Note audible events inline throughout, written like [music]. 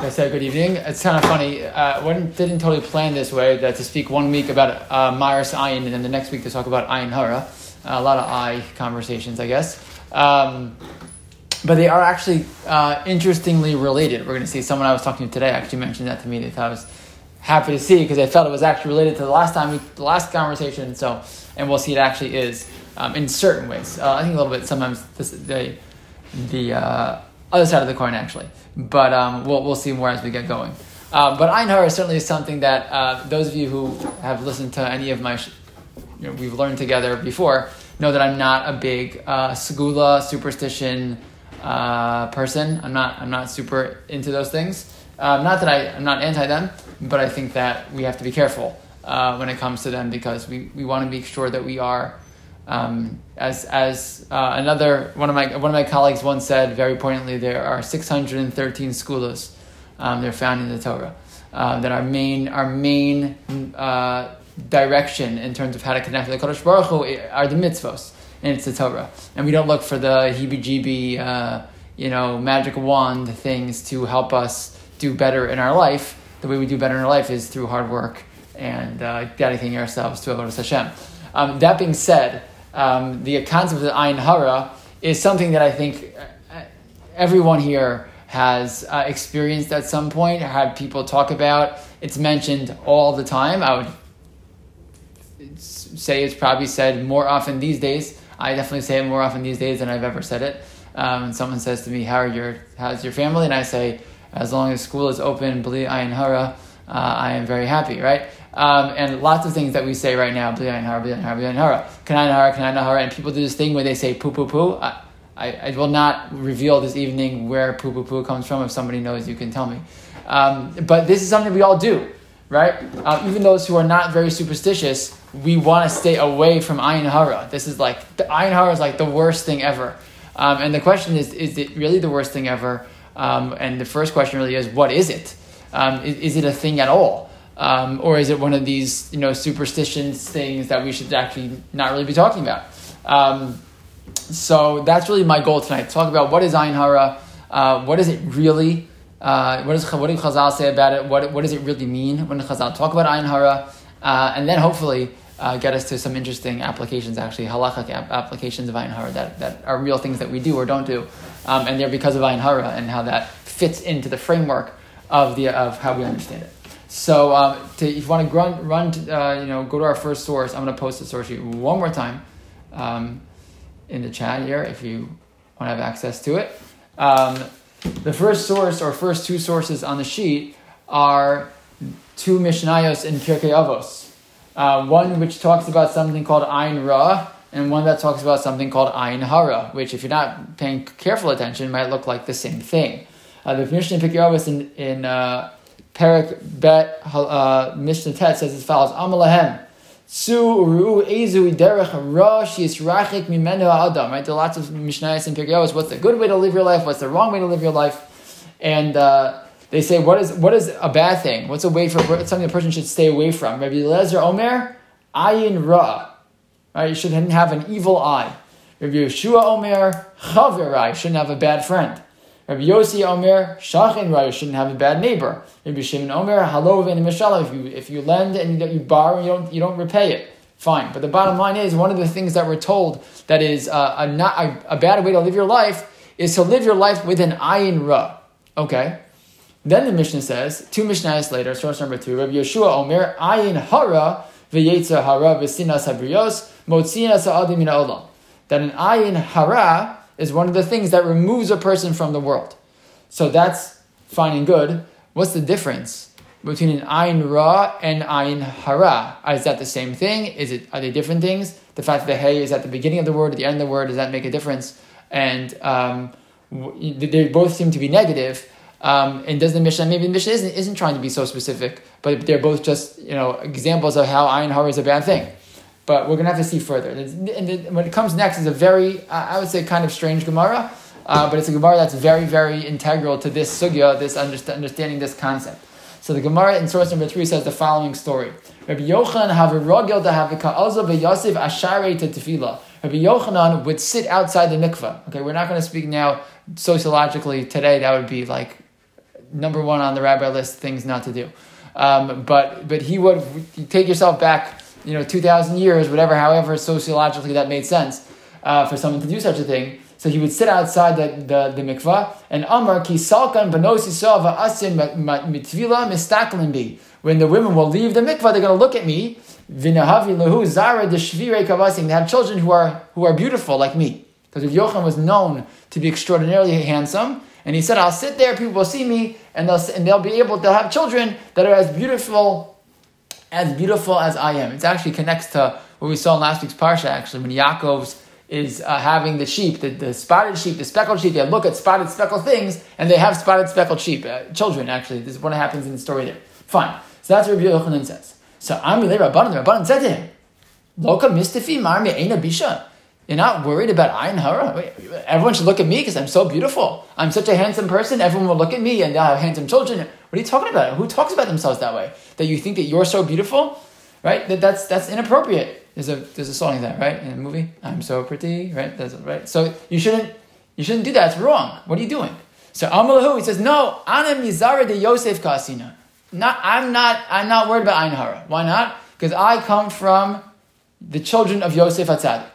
I said good evening. It's kind of funny. Uh, one didn't totally plan this way that to speak one week about uh, Maris Ayin and then the next week to talk about Ayin Hara. Uh, a lot of I conversations, I guess. Um, but they are actually uh, interestingly related. We're going to see someone I was talking to today actually mentioned that to me. That I was happy to see because I felt it was actually related to the last time, we, the last conversation. So, and we'll see it actually is um, in certain ways. Uh, I think a little bit sometimes this, the the uh, other side of the coin actually, but um, we'll we'll see more as we get going. Uh, but Ein Hara is certainly something that uh, those of you who have listened to any of my, sh- you know, we've learned together before, know that I'm not a big uh, segula superstition uh, person. I'm not. I'm not super into those things. Um, not that I, I'm not anti them, but I think that we have to be careful uh, when it comes to them because we, we want to make sure that we are, um, as as uh, another one of my one of my colleagues once said very poignantly, there are 613 segulas. Um, they're found in the Torah. Uh, that our main our main uh, direction in terms of how to connect with the Kadosh Baruch Hu are the mitzvos and it's the Torah. And we don't look for the heebie-jeebie, uh, you know, magic wand things to help us do better in our life. The way we do better in our life is through hard work and uh, dedicating ourselves to Avodah Hashem. Um, that being said, um, the concept of Ayin Hara is something that I think uh, everyone here has uh, experienced at some point, had people talk about. It's mentioned all the time. I would say it's probably said more often these days I definitely say it more often these days than I've ever said it. Um, someone says to me, "How are your how's your family?" and I say, "As long as school is open, bli ayin hara, uh, I am very happy." Right? Um, and lots of things that we say right now, bli ayin hara, bli ayin hara, bli hara, kanayin hara, kanayin hara, and people do this thing where they say poo poo poo. I, I, I, will not reveal this evening where poo poo poo comes from. If somebody knows, you can tell me. Um, but this is something we all do, right? Uh, even those who are not very superstitious, we want to stay away from ayin hara. This is like the ayin hara is like the worst thing ever. Um, and the question is, is it really the worst thing ever? Um, and the first question really is, what is it? Um, is, is, it a thing at all? Um, or is it one of these, you know, superstitions things that we should actually not really be talking about? Um, so that's really my goal tonight. Talk about what is ayin hara, uh, what is it really, uh, what, did Chazal say about it, what, what does it really mean when Chazal talk about ayin hara, uh, and then hopefully uh, get us to some interesting applications, actually halachic ap- applications of Ayin Hara that, that are real things that we do or don't do, um, and they're because of Ayin Hara and how that fits into the framework of the of how we understand it. So, um, to, if you want to run, run to, uh, you know, go to our first source. I'm going to post the source sheet one more time um, in the chat here if you want to have access to it. Um, the first source or first two sources on the sheet are two Mishnayos in Pirkei Avos. Uh, one which talks about something called Ain Ra, and one that talks about something called Ain Hara, which, if you're not paying careful attention, might look like the same thing. Uh, the Mishnah in Pirkei Avos in, in uh, Perek Bet uh, Mishnah Tet says as follows: Amalahem. Su uru ezu derech ra rachik mimenu adam. Right, there are lots of mishnayos in Pirkei. What's the good way to live your life? What's the wrong way to live your life? And uh, they say, what is what is a bad thing? What's a way for something a person should stay away from? Rabbi Lezer Omer, ayin ra. Right, you shouldn't have an evil eye. Rabbi Yeshua Omer, chaverai, shouldn't have a bad friend. Rabbi Yossi Omer, shachin ra, you shouldn't have a bad neighbor. Rabbi Shimon Omer, halov and mishalah, if you if you lend and you you borrow, you don't you don't repay it. Fine, but the bottom line is one of the things that we're told that is uh, a not a, a bad way to live your life is to live your life with an ayin ra. Okay, then the Mishnah says, two Mishnahs later, source number two, Rabbi Yeshua Omer, Ayin Hara v'yetza hara v'sinas habriyos motzinas ha'adim min olam. That an Ayin Hara is one of the things that removes a person from the world. So that's fine and good. What's the difference between an Ayin Ra and Ayin Hara? Is that the same thing? Is it are they different things? The fact that the Hey is at the beginning of the word, at the end of the word, does that make a difference? And um, they both seem to be negative. Um, and does the Mishnah, maybe the Mishnah isn't, isn't trying to be so specific, but they're both just, you know, examples of how Ayin Hara is a bad thing. But we're going to have to see further. And when it comes next is a very, I would say, kind of strange Gemara, uh, but it's a Gemara that's very, very integral to this sugya, this understanding this concept. So the Gemara in source number three says the following story. Rabbi Yochanan. Rabbi Yochanan would sit outside the mikveh. Okay, we're not going to speak now sociologically today. That would be like number one on the rabbi list things not to do. Um, but but he would take yourself back, you know, two thousand years, whatever, however sociologically that made sense uh, for someone to do such a thing. So he would sit outside the, the, the mikvah and Amar ki salkan banosi asin mitvila mistaklin bi. When the women will leave the mikvah, they're going to look at me. Vinahavi lehu zara deshvire kavasing. They have children who are who are beautiful like me. Because Rav Yochanan was known to be extraordinarily handsome, and he said, "I'll sit there, people will see me, and they'll and they'll be able to have children that are as beautiful, as beautiful as I am." It actually connects to what we saw in last week's parsha. Actually, when Yaakov's is uh, having the sheep, the, the spotted sheep, the speckled sheep. They look at spotted, speckled things, and they have spotted, speckled sheep. Uh, children, actually, this is what happens in the story there. Fine. So that's what Rabbi Yochanan says. So Amile Rabbanan, the Rabbanan said to him, Loka mistifi marmi eina bisha. You're not worried about ayin hara? Everyone should look at me because I'm so beautiful. I'm such a handsome person. Everyone will look at me and they'll have handsome children. What are you talking about? Who talks about themselves that way? That you think that you're so beautiful? Right? That, that's, that's inappropriate. There's a, there's a song like that, right? In a movie. I'm so pretty, right? That's right. So you shouldn't, you shouldn't do that. It's wrong. What are you doing? So Amalahu, he says, no, Ana Mizara de Yosef Kasina. Not, I'm not, I'm not worried about Ayin Hara. Why not? Because I come from the children of Yosef Atzadik.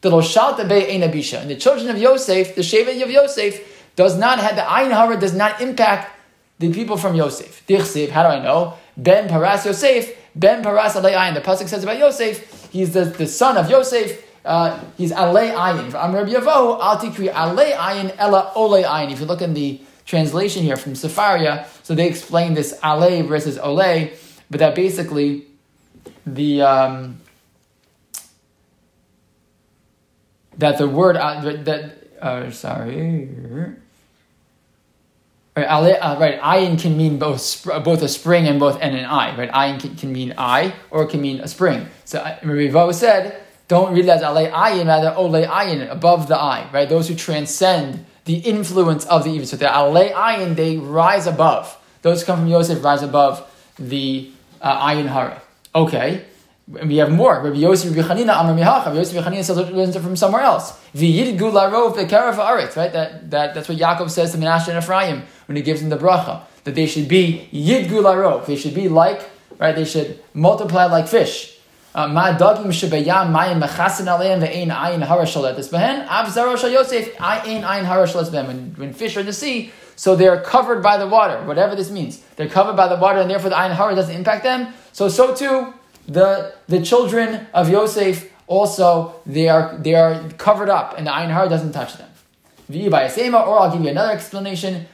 The Loshalta Be Einabisha. And the children of Yosef, the Shevet of Yosef, does not have, the Ayin Hara does not impact the people from Yosef. Dichsiv, how do I know? Ben Paras Yosef, Ben Paras Alei Ayin. The Pasuk says about Yosef, he's the, the son of Yosef, uh, he's Alei Ayin. I'm Rabbi Yavo, Al Tikri Alei Ayin, Ella Ole Ayin. If you look in the translation here from Sefaria, so they explain this Ale versus Ole, but that basically the um, that the word uh, that uh, sorry. Right, uh, ayin can mean both both a spring and both and an eye. Right, ayin can, can mean eye or it can mean a spring. So uh, Rivo said, don't read it as ale ayin, rather ole ayin, above the eye. Right, those who transcend the influence of the evil. So the alei ayin, they rise above. Those who come from Yosef rise above the uh, ayin hara. Okay. We have more. Rabbi Yosef Rechanina Amar Mihacha. Rabbi Yosef Rechanina says learns it from somewhere else. V'yidgu larov be'karav aretz. Right. That, that that's what Yaakov says to Menashe and Ephraim when he gives them the bracha that they should be yidgu larov. They should be like right. They should multiply like fish. Uh, ma dagim shebayam mayim mechasin aleim ve'ein ayin harashalet behen av zarosh Yosef ayin ayin harashalet behen. When when fish are in the sea, so they are covered by the water. Whatever this means, they're covered by the water, and therefore the ayin hara doesn't impact them. So so too the the children of Yosef also they are they are covered up, and the ayin hara doesn't touch them. Or I'll give you another explanation.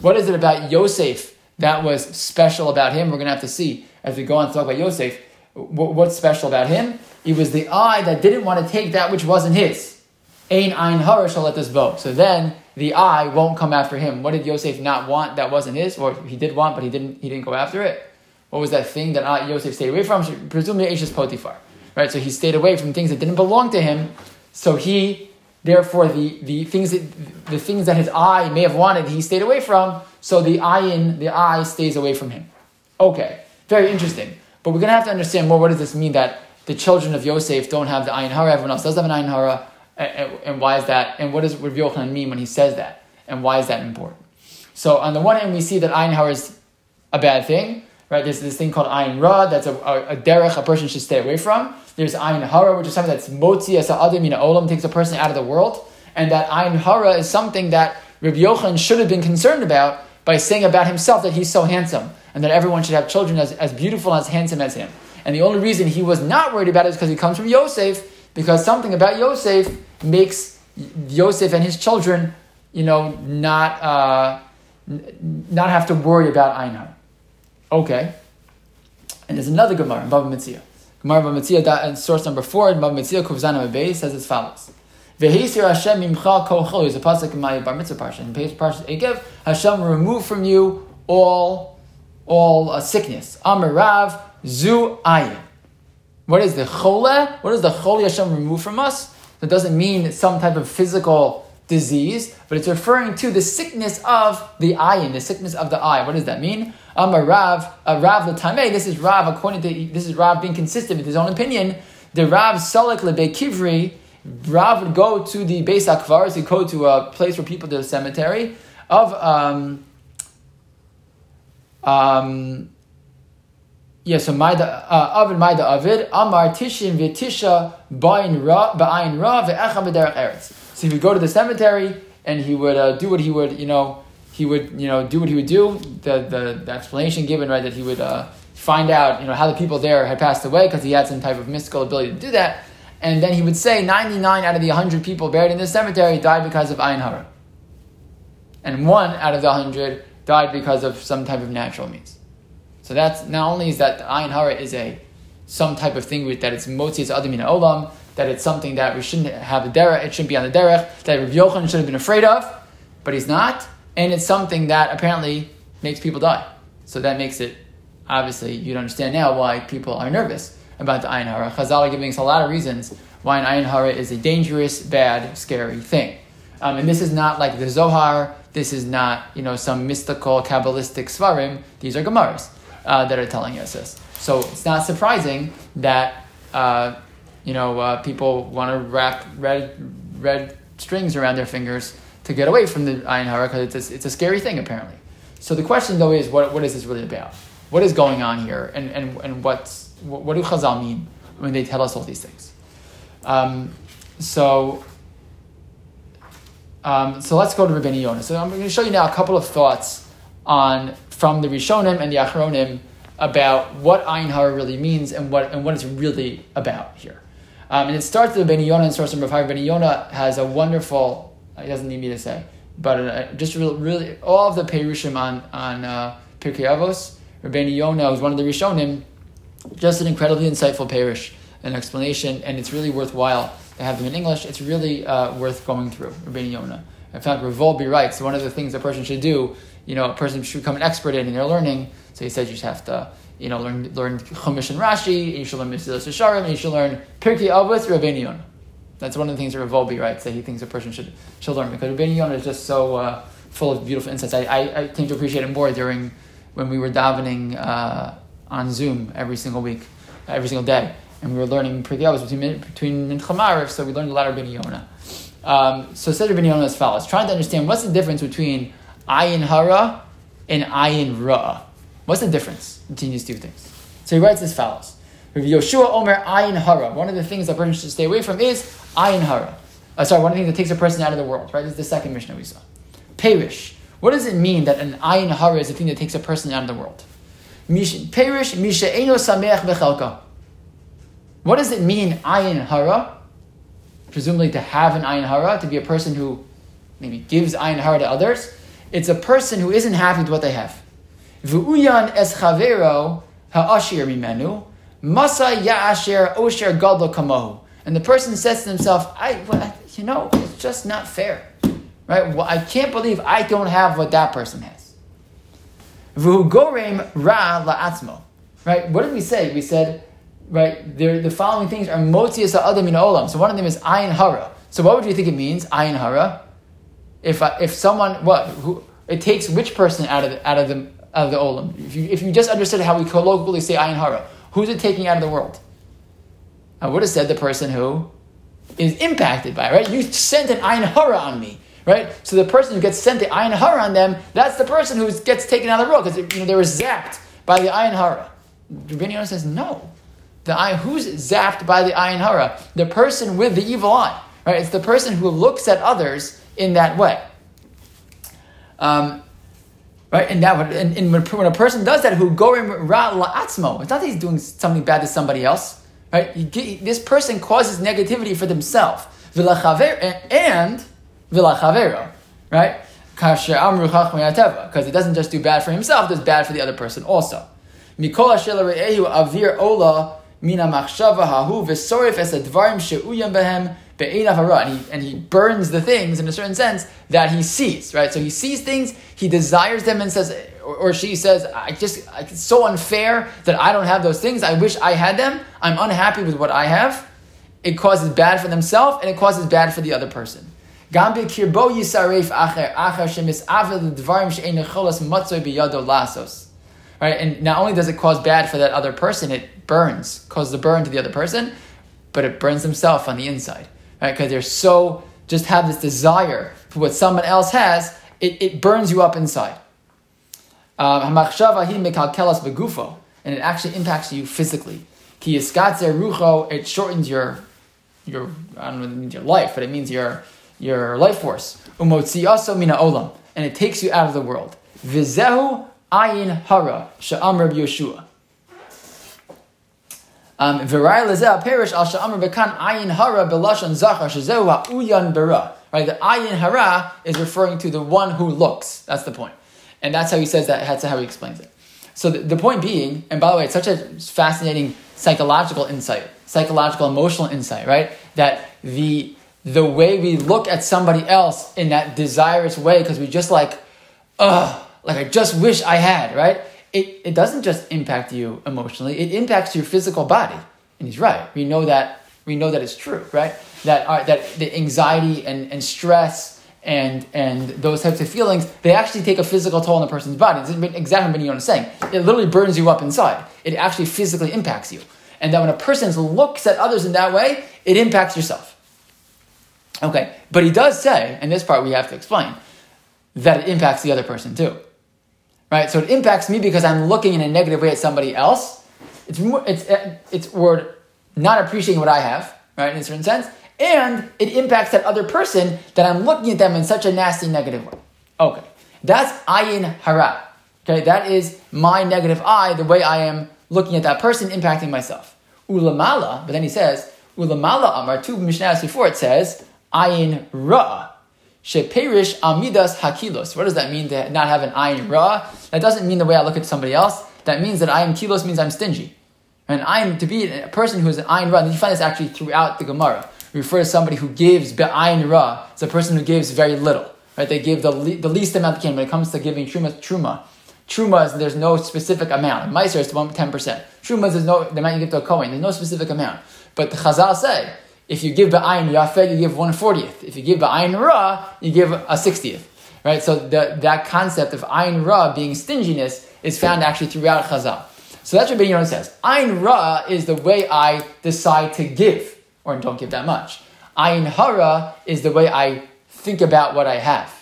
What is it about Yosef? that was special about him. We're going to have to see as we go on to talk about Yosef. What's special about him? It was the eye that didn't want to take that which wasn't his. Ein ein hara shall let this vote. So then the eye won't come after him. What did Yosef not want that wasn't his? Or he did want, but he didn't he didn't go after it? What was that thing that Yosef stayed away from? Presumably Ashes Potiphar. Right? So he stayed away from things that didn't belong to him. So he therefore the, the things that the things that his eye may have wanted, he stayed away from so the eye in, the eye stays away from him. Okay, very interesting. But we're going to have to understand more what does this mean that the children of Yosef don't have the ayin hara, everyone else does have an ayin hara, and, and why is that? And what does Rav Yochanan mean when he says that? And why is that important? So on the one hand, we see that hara is a bad thing, right? There's this thing called ayin ra, that's a, a, a derech a person should stay away from. There's ayin hara, which is something that's motzi as a mina olam, takes a person out of the world. And that ayin hara is something that Rabbi Yochanan should have been concerned about by saying about himself that he's so handsome and that everyone should have children as, as beautiful and as handsome as him. And the only reason he was not worried about it is because he comes from Yosef, because something about Yosef makes Yosef and his children, you know, not, uh, not have to worry about Einar. Okay. And there's another Gemara in Bava Metzia. Gemara Bava Metzia, source number four, in Bava Metzia, Kuvzana Mabey, says as follows. Vehisir Hashem imcha kol There's a pasuk in my bar mitzvah parsha. In page parsha Ekev, Hashem remove from you all all uh, sickness. Amarav zu ayin. What is the chole? What does the chole Hashem remove from us? That doesn't mean some type of physical disease, but it's referring to the sickness of the ayin, the sickness of the eye. What does that mean? Amarav, a Rav Latame. This is Rav according to this is Rav being consistent with his own opinion. The Rav Salak lebe kivri Rav would go to the Beis Akvaris, he'd go to a place where people do a cemetery of um, um, yeah, so uh, Avid Maida Avid Amar Tishin V'Tisha Ba'in Ra Ba'ayin Ra Ve'echa Eretz. So he would go to the cemetery and he would uh, do what he would, you know, he would, you know, do what he would do. The the, the explanation given, right, that he would uh, find out, you know, how the people there had passed away because he had some type of mystical ability to do that. And then he would say 99 out of the 100 people buried in this cemetery died because of Ayin Hara. And one out of the 100 died because of some type of natural means. So that's not only is that the Ayin Hara is a some type of thing with, that it's Motzi's Adamina Olam, that it's something that we shouldn't have the derech, it shouldn't be on the derech, that Rabbi Yochanan should have been afraid of, but he's not, and it's something that apparently makes people die. So that makes it, obviously, you'd understand now why people are nervous about the Ayin Hara. Chazal are giving us a lot of reasons why an Ayin Hara is a dangerous, bad, scary thing. Um, and this is not like the Zohar, this is not, you know, some mystical, Kabbalistic Svarim, these are Gemaras uh, that are telling us this. So it's not surprising that uh, you know uh, people want to wrap red red strings around their fingers to get away from the ayin hara because it's a, it's a scary thing apparently. So the question though is what what is this really about? What is going on here, and and and what's what, what do Chazal mean when they tell us all these things? Um, so. Um, so let's go to Rabbeinu Yonah. So I'm going to show you now a couple of thoughts on from the Rishonim and the Achronim about what Ayin Hara really means and what, and what it's really about here. Um, and it starts with Rabbeinu Yonah and source number five. Rabbeinu Yonah has a wonderful, uh, he doesn't need me to say, but uh, just really, really, all of the Perushim on, on uh, Pirkei Avos, Rabbeinu Yonah was one of the Rishonim, just an incredibly insightful Perush, an explanation, and it's really worthwhile to have them in English. It's really uh, worth going through, Rabbeinu Yonah. In fact, Rav Wolbe writes, one of the things a person should do, you know, a person should become an expert in in their learning, so he says you just have to, you know, learn learn Chumash and Rashi, and you should learn Mesilas Yesharim, and you should learn Pirkei Avos, Rabbeinu. That's one of the things that Rav Wolbe writes that he thinks a person should should learn because Rabbeinu is just so uh, full of beautiful insights. I, I, I, came to appreciate it more during when we were davening uh, on Zoom every single week, every single day, and we were learning Pirkei Avos between between Mincha so we learned a lot of Rabbeinu. Um, so said Rabbeinu Yonah as follows: trying to understand what's the difference between Ayin Hara and Ayin Ra. What's the difference between these two things? So he writes as follows. Yoshua Omer Ayin Hara. One of the things a person should stay away from is Ayin Hara. Uh, sorry, one of the things that takes a person out of the world, right? This is the second Mishnah we saw. Perish. What does it mean that an Ayin Hara is the thing that takes a person out of the world? Perish Misha Eno Sameach. What does it mean, Ayin Hara? Presumably to have an Ayin Hara, to be a person who maybe gives Ayin Hara to others. It's a person who isn't happy with what they have. V'uyan es chavero ha'ashir mimenu, masa ya'asher osher gadol kamahu. And the person says to himself, I, well, you know, it's just not fair. Right? Well, I can't believe I don't have what that person has. V'hu gorem ra la'atzmo. Right? What did we say? We said, right, the following things are motias ha'adam in olam. So one of them is ayin hara. So what would you think it means, ayin hara? If, if someone, what, who, it takes which person out of the, out of the out of the olam. If you, if you just understood how we colloquially say ayin hara, who's it taking out of the world? I would have said the person who is impacted by it, right? You sent an ayin hara on me, right? So the person who gets sent the ayin hara on them, that's the person who gets taken out of the world because you know, they were zapped by the ayin hara. Rabbeinu says no. The eye, who's zapped by the ayin hara? The person with the evil eye, right? It's the person who looks at others in that way. Um, Right? And that and, and, when a person does that, who gorim ra la'atzmo, it's not that he's doing something bad to somebody else. Right? He, this person causes negativity for themselves. And vilachavero. Right? Because it doesn't just do bad for himself, does bad for the other person also. Avir ola mina machshava hahu v'sorif es advarim she'uyam behem and he, and he burns the things in a certain sense that he sees, right? So he sees things, he desires them and says, or, or she says, I just, it's so unfair that I don't have those things. I wish I had them. I'm unhappy with what I have. It causes bad for themselves and it causes bad for the other person. Right? And not only does it cause bad for that other person, it burns, causes a burn to the other person, but it burns himself on the inside. Right? Because they're so just have this desire for what someone else has, it, it burns you up inside. Um, and it actually impacts you physically. rucho, It shortens your your I don't know it means your life, but it means your your life force. Umotzi also mina olam, and it takes you out of the world. Vizehu ayin hara sha'am Yeshua. Um, bera. Right, the ayin hara is referring to the one who looks. That's the point, and that's how he says that. That's how he explains it. So the, the point being, and by the way, it's such a fascinating psychological insight, psychological emotional insight, right? That the the way we look at somebody else in that desirous way, because we just like, ugh, like I just wish I had, right? It, it doesn't just impact you emotionally, it impacts your physical body. And he's right. We know that we know that it's true, right? That uh, that the anxiety and, and stress and and those types of feelings, they actually take a physical toll on a person's body. Exactly what you're saying. It literally burns you up inside. It actually physically impacts you. And that when a person looks at others in that way, it impacts yourself. Okay, but he does say, and this part we have to explain, that it impacts the other person too. Right? So it impacts me because I'm looking in a negative way at somebody else. It's more, it's uh, it's word not appreciating what I have, right, in a certain sense, and it impacts that other person that I'm looking at them in such a nasty negative way. Okay, that's ayin hara. Okay, that is my negative eye, the way I am looking at that person, impacting myself. Ulamala, but then he says ulamala amar two mishnahs before it says ayin ra. Sheperish amidas hakilos. What does that mean to not have an ayin ra? That doesn't mean the way I look at somebody else. That means that I am kilos means I'm stingy. And I'm to be a person who is an ayin ra. And you find this actually throughout the Gemara. Refer to somebody who gives be'ayin ra. It's a person who gives very little. Right? They give the, le- the least amount they can when it comes to giving truma. Truma. Truma is there's no specific amount. Meiser is ten percent. Truma is no the amount you give to a kohen. There's no specific amount. But the Chazal say if you give ba'ayin yafet, you give one fortieth. If you give ba'ayin ra, you give a sixtieth. Right. So the, that concept of ayin ra being stinginess is found actually throughout Chazal. So that's what Ben Yonah says. Ayin ra is the way I decide to give, or don't give that much. Ayin hara is the way I think about what I have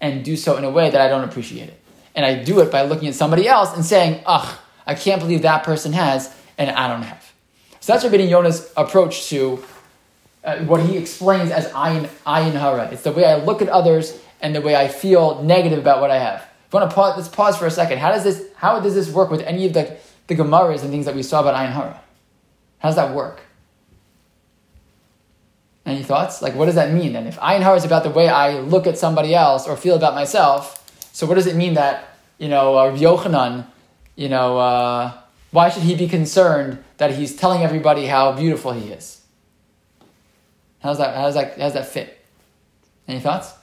and do so in a way that I don't appreciate it. And I do it by looking at somebody else and saying, ugh, I can't believe that person has and I don't have. So that's Rabbi Yonah's approach to uh, what he explains as ayin, ayin hara. It's the way I look at others and the way I feel negative about what I have. If you want to pause, let's pause for a second. How does this, how does this work with any of the, the Gemaras and things that we saw about ayin hara? How does that work? Any thoughts? Like, what does that mean then? If ayin hara is about the way I look at somebody else or feel about myself, so what does it mean that, you know, uh, Yochanan, you know, uh, why should he be concerned that he's telling everybody how beautiful he is? How's that, how's that, how's that fit? Any thoughts?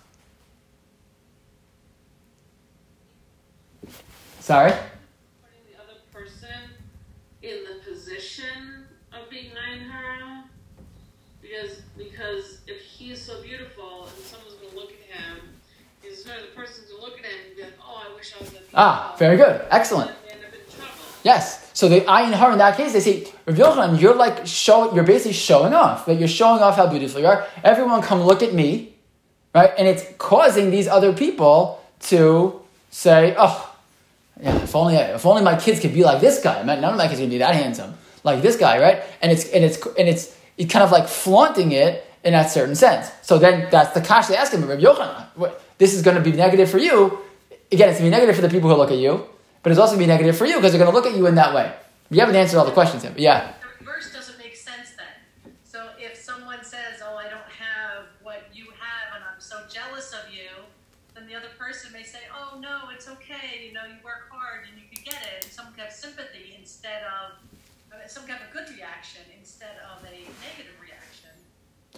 Sorry? Putting the other person in the position of being Nainhara. Because, because if he's so beautiful and someone's going to look at him, he's the person's going to look at him and be like, oh, I wish I was that Ah, very good. Excellent. Yes. So the ayin har in that case, they say, Rav Yochanan, you're like show, you're basically showing off. That you're showing off how beautiful you are. Everyone come look at me, right? And it's causing these other people to say, oh, yeah, if only if only my kids could be like this guy. none of my kids can be that handsome like this guy, right? And it's and it's and it's it's kind of like flaunting it in that certain sense. So then that's the cash they ask him, Rav Yochanan. This is going to be negative for you. Again, it's going to be negative for the people who look at you but it's also be negative for you because they're going to look at you in that way. You haven't answered all the questions yet, but yeah. The verse doesn't make sense then. So if someone says, "Oh, I don't have what you have, and I'm so jealous of you," then the other person may say, "Oh, no, it's okay. You know, you work hard and you can get it." And someone can have sympathy instead of some kind of a good reaction instead of a negative reaction.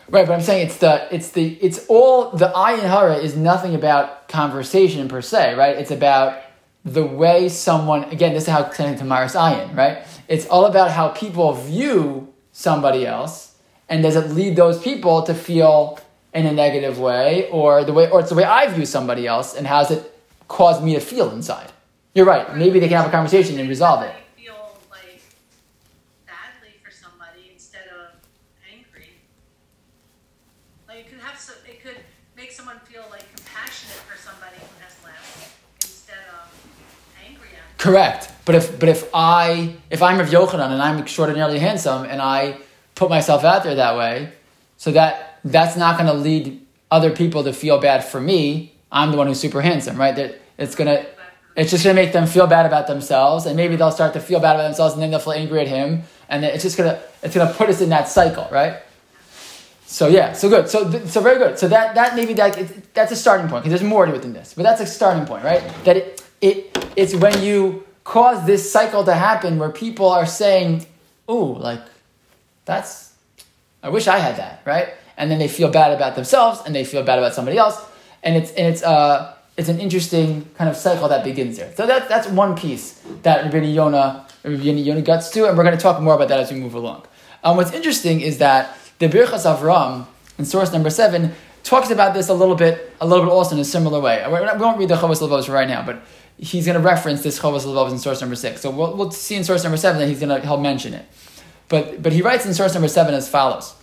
Right, but I'm saying it's the it's the it's all the ayin hara is nothing about conversation per se, right? It's about the way someone, again, this is how connected to Maris Ayin, right? It's all about how people view somebody else, and does it lead those people to feel in a negative way, or the way, or it's the way I view somebody else, and how does it cause me to feel inside? You're right. Maybe they can have a conversation and resolve it. Feel like badly for somebody instead of angry. Correct. But if but if I if I'm Rav Yochanan and I'm extraordinarily handsome and I put myself out there that way, so that that's not going to lead other people to feel bad for me. I'm the one who's super handsome, right? That it's gonna it's just gonna make them feel bad about themselves, and maybe they'll start to feel bad about themselves, and then they'll feel angry at him, and it's just gonna it's gonna put us in that cycle, right? So yeah, so good, so so very good. So that that maybe that that's a starting point because there's more to it than this, but that's a starting point, right? That it it it's when you cause this cycle to happen where people are saying, "Ooh, like that's I wish I had that," right? And then they feel bad about themselves, and they feel bad about somebody else, and it's and it's uh it's an interesting kind of cycle that begins there. So that, that's one piece that Rabbi Yonah, Rabbi Yonah gets to, and we're going to talk more about that as we move along. Um, what's interesting is that the Birchas Avram, in source number seven, talks about this a little bit, a little bit also in a similar way. We won't read the Chovos Levos right now, but he's going to reference this Chovos Levos in source number six. So we'll, we'll see in source number seven that he's going to he'll mention it. But but he writes in source number seven as follows: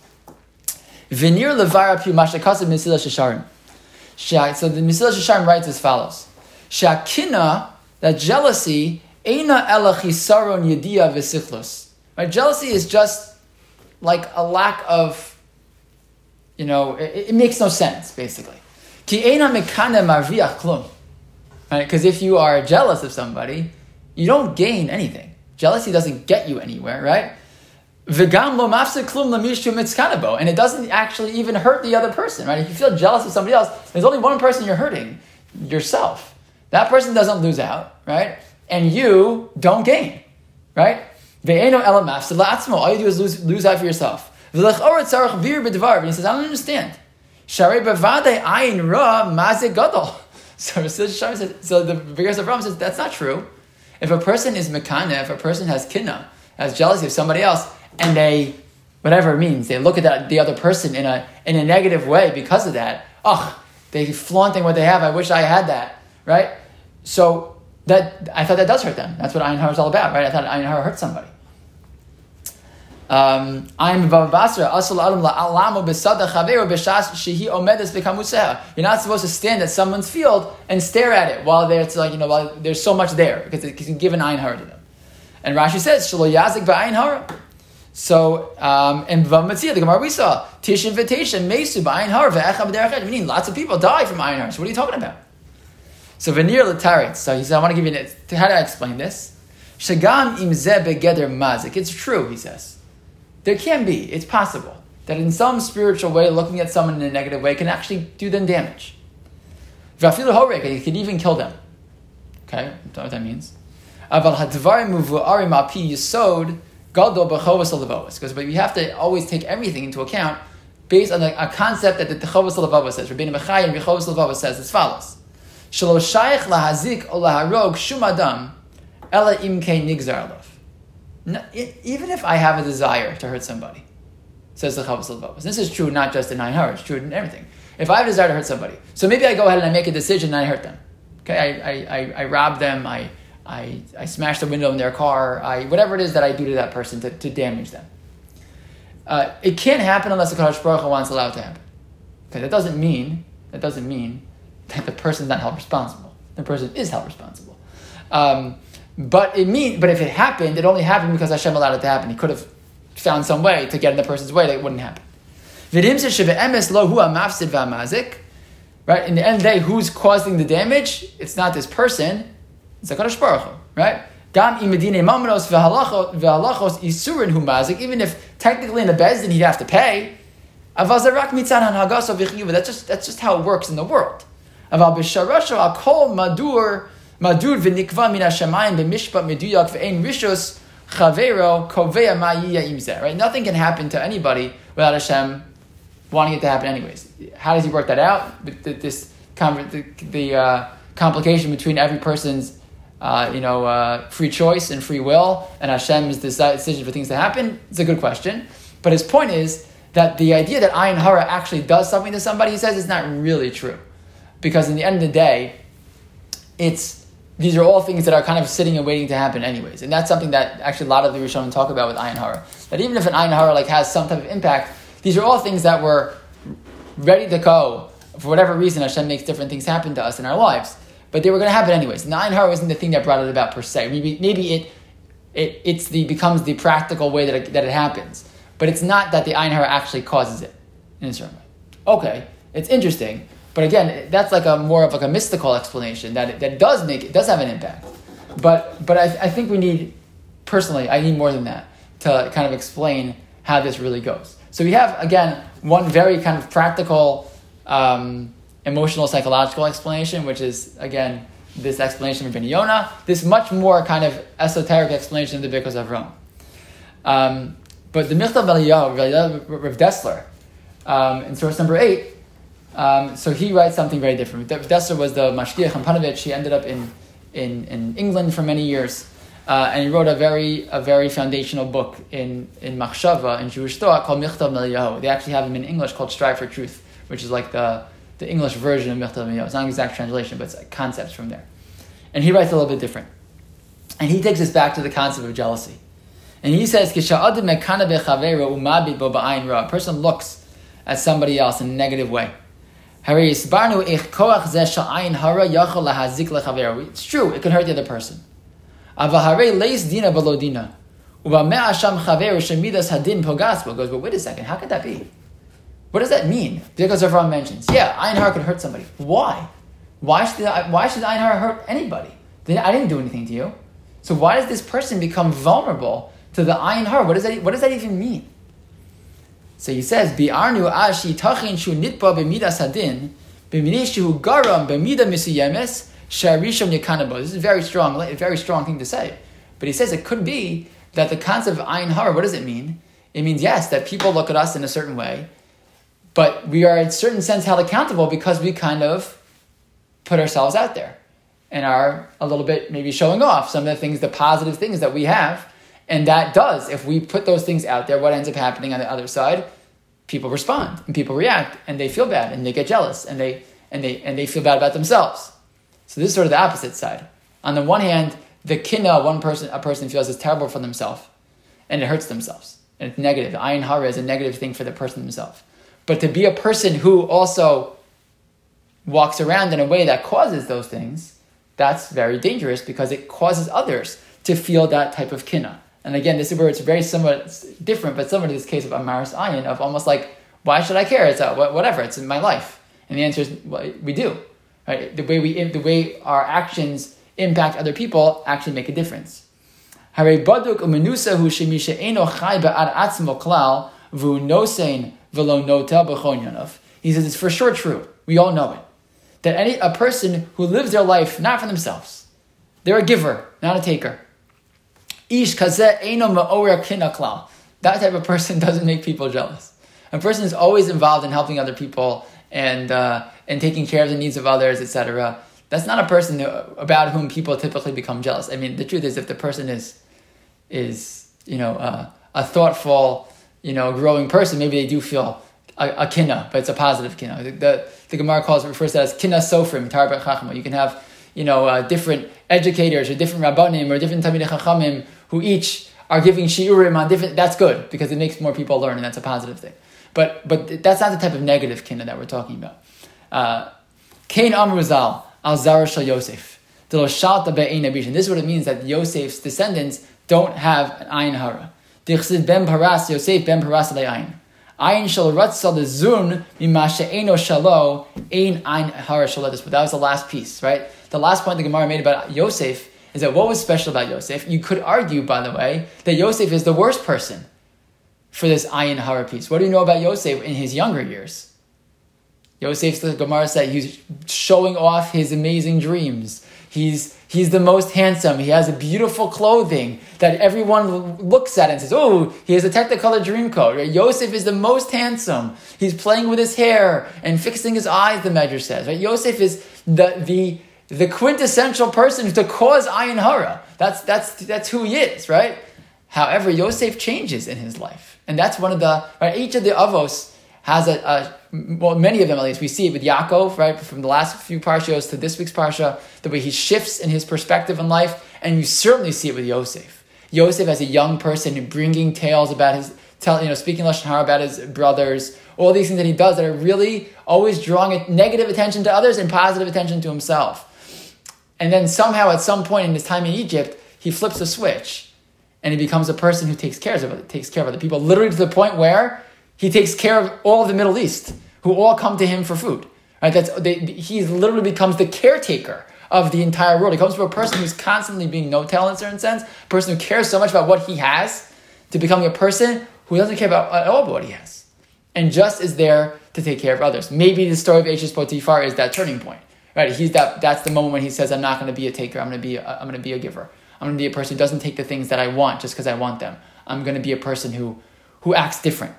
levara pi mashakasim Mesilas Yesharim. So the Mesilas Yesharim writes as follows: Shakina, that jealousy, eina elachisaron yedia v'sichlus. Right, jealousy is just like a lack of, you know, it, it makes no sense basically. Ki eina mekane marviach klum. Right, because if you are jealous of somebody, you don't gain anything. Jealousy doesn't get you anywhere, right? Klum and it doesn't actually even hurt the other person, right? If you feel jealous of somebody else, there's only one person you're hurting, yourself. That person doesn't lose out, right? And you don't gain, right? All you do is lose, lose out for yourself. He says, I don't understand. So, so the Birchas Avram says that's not true. If a person is mekana, if a person has kinna, has jealousy of somebody else, and they, whatever it means, they look at that, the other person in a, in a negative way because of that. Oh, they flaunting what they have. I wish I had that, right? So that I thought that does hurt them. That's what Ayin Hara is all about, right? I thought Ayin Hara hurt somebody. Um, You're not supposed to stand at someone's field and stare at it while there's like you know while there's so much there because it can give an ayin hara to them. And Rashi says shelo yazik ba'ayin hara. So, um, and Bava Metzia, the Gemara we saw, Tish invitation, Mesu, Ayin Har, Ve'echa meaning lots of people die from Har. So what are you talking about? So Venir Latarit, so he said, I want to give you, an, how do I explain this? Shagam imze begeder mazik. It's true, he says. There can be, it's possible, that in some spiritual way, looking at someone in a negative way can actually do them damage. He could even kill them. Okay, that's what that means. Because but you have to always take everything into account based on a, a concept that the Chovos Halevavos says. Rabbeinu Bachya and Chovos Halevavos says as follows: Shelo shayich lahazik o laharog shum adam ela imke nigzar alav. Even if I have a desire to hurt somebody, says the Chovos Halevavos. This is true not just in Nine It's true in everything. If I have a desire to hurt somebody, so maybe I go ahead and I make a decision and I hurt them. Okay, I, I, I, I rob them. I I, I smash the window in their car, I, whatever it is that I do to that person to, to damage them. Uh, it can't happen unless the Kadosh Baruch Hu wants it allowed to happen. Okay, that doesn't mean that doesn't mean that the person's not held responsible. The person is held responsible. Um, but it mean, but if it happened, it only happened because Hashem allowed it to happen. He could have found some way to get in the person's way that it wouldn't happen. Right? In the end the day, who's causing the damage? It's not this person. It's a Kadosh Baruch Hu, right? Even if technically in the beis din he'd have to pay. That's just that's just how it works in the world. Madur madur v'nikva min hashamayim b'mishpat meduyak v'ein ma'iya imzeh. Right? Nothing can happen to anybody without Hashem wanting it to happen anyways. How does he work that out? This the, the uh, complication between every person's uh, you know, uh, free choice and free will, and Hashem's decision for things to happen? It's a good question. But his point is that the idea that Ayin Hara actually does something to somebody, he says, is not really true. Because in the end of the day, it's these are all things that are kind of sitting and waiting to happen anyways. And that's something that actually a lot of the Rishonim talk about with Ayin Hara. That even if an Ayin Hara like has some type of impact, these are all things that were ready to go. For whatever reason, Hashem makes different things happen to us in our lives. but they were going to happen anyways. And The Ayin Hara wasn't the thing that brought it about per se. Maybe, maybe it, it it's the, becomes the practical way that it, that it happens. But it's not that the Ayin Hara actually causes it in a certain way. Okay, it's interesting. But again, that's like a more of like a mystical explanation that it, that does make it does have an impact. But but I, I think we need personally I need more than that to kind of explain how this really goes. So we have again one very kind of practical, um, emotional psychological explanation, which is again this explanation of Ben. This much more kind of esoteric explanation of the Birchas Avram. Um, but the Michtav Eliyahu, Rav Dessler, um, in source number eight, um, so he writes something very different. Dessler was the Mashgiach in Panovich. He ended up in, in, in England for many years. Uh, and he wrote a very, a very foundational book in, in Machshava, in Jewish thought, called Michtav Eliyahu. They actually have him in English called Strive for Truth, which is like the, the English version of Michtav Eliyahu. It's not an exact translation, but it's concepts from there. And he writes a little bit different. And he takes us back to the concept of jealousy. And he says, A person looks at somebody else in a negative way. It's true, it can hurt the other person. Goes, but wait a second, how could that be? What does that mean? Because Avram mentions, yeah, Ayin Hara could hurt somebody. Why? Why should, why should Ayin Hara hurt anybody? I didn't do anything to you. So why does this person become vulnerable to the Ayin Hara? What does that, what does that even mean? So he says, Bi'arnu ashi tachin shu nitba b'mida sadin, b'minei shu garam b'mida misuyemes, sharisham yakanabo. This is a very strong, very strong thing to say. But he says it could be that the concept of ayin what does it mean? It means, yes, that people look at us in a certain way, but we are in a certain sense held accountable because we kind of put ourselves out there and are a little bit maybe showing off some of the things, the positive things that we have and that does, if we put those things out there, what ends up happening on the other side? People respond and people react and they feel bad and they get jealous and they and they and they feel bad about themselves. So this is sort of the opposite side. On the one hand, the kinna one person a person feels is terrible for themselves and it hurts themselves. And it's negative. Ayin hara is a negative thing for the person themselves. But to be a person who also walks around in a way that causes those things, that's very dangerous because it causes others to feel that type of kinna. And again, this is where it's very similar, it's different, but similar to this case of Amaris Ayin, of almost like, why should I care? It's a, whatever, it's in my life. And the answer is, well, we do. Right? The way we, the way our actions impact other people actually make a difference. He says it's for sure true. We all know it. That any a person who lives their life not for themselves, they're a giver, not a taker. Ish That type of person [laughs] doesn't make people jealous. A person is always involved in helping other people and uh, and taking care of the needs of others, etc. That's not a person about whom people typically become jealous. I mean, the truth is, if the person is is you know uh, a thoughtful, you know, growing person, maybe they do feel a, a but it's a positive kinna. The, the, the Gemara calls refers to that as kinna sofrim, tarbat chachma. You can have you know uh, different educators or different rabbanim or different tamid chachamim who each are giving shiurim on different. That's good because it makes more people learn, and that's a positive thing. But but that's not the type of negative kinna that we're talking about. Kain uh, Amruzal al Zara Shal Yosef. This is what it means that Yosef's descendants don't have an ayin hara. Ben paras Yosef ben paras ayin. Ayin shal ratzal the zun eno shalo ein ayin hara shalatis. But that was the last piece, right? The last point the Gemara made about Yosef is that what was special about Yosef? You could argue, by the way, that Yosef is the worst person for this ayin hara piece. What do you know about Yosef in his younger years? Yosef, the Gemara said, he's showing off his amazing dreams. He's, he's the most handsome. He has a beautiful clothing that everyone looks at and says, oh, he has a technicolor dream coat. Right? Yosef is the most handsome. He's playing with his hair and fixing his eyes, the Medrash says. Right? Yosef is the, the, the quintessential person to cause ayin hara. That's, that's, that's who he is, right? However, Yosef changes in his life. And that's one of the, right, each of the avos has a, a, well, many of them at least, we see it with Yaakov, right, from the last few parshas to this week's parsha, the way he shifts in his perspective in life, and you certainly see it with Yosef. Yosef as a young person bringing tales about his, tell, you know, speaking Lashon Hara about his brothers, all these things that he does that are really always drawing negative attention to others and positive attention to himself. And then somehow, at some point in his time in Egypt, he flips a switch and he becomes a person who takes care of takes care of other people, literally to the point where he takes care of all of the Middle East, who all come to him for food. Right? That's they, he literally becomes the caretaker of the entire world. He comes from a person who's constantly being no-tell in a certain sense, a person who cares so much about what he has, to becoming a person who doesn't care about at all about what he has, and just is there to take care of others. Maybe the story of Eshes Potiphar is that turning point. Right? He's that. That's the moment when he says, "I'm not going to be a taker. I'm going to be. A, I'm going to be a giver. I'm going to be a person who doesn't take the things that I want just because I want them. I'm going to be a person who who acts different."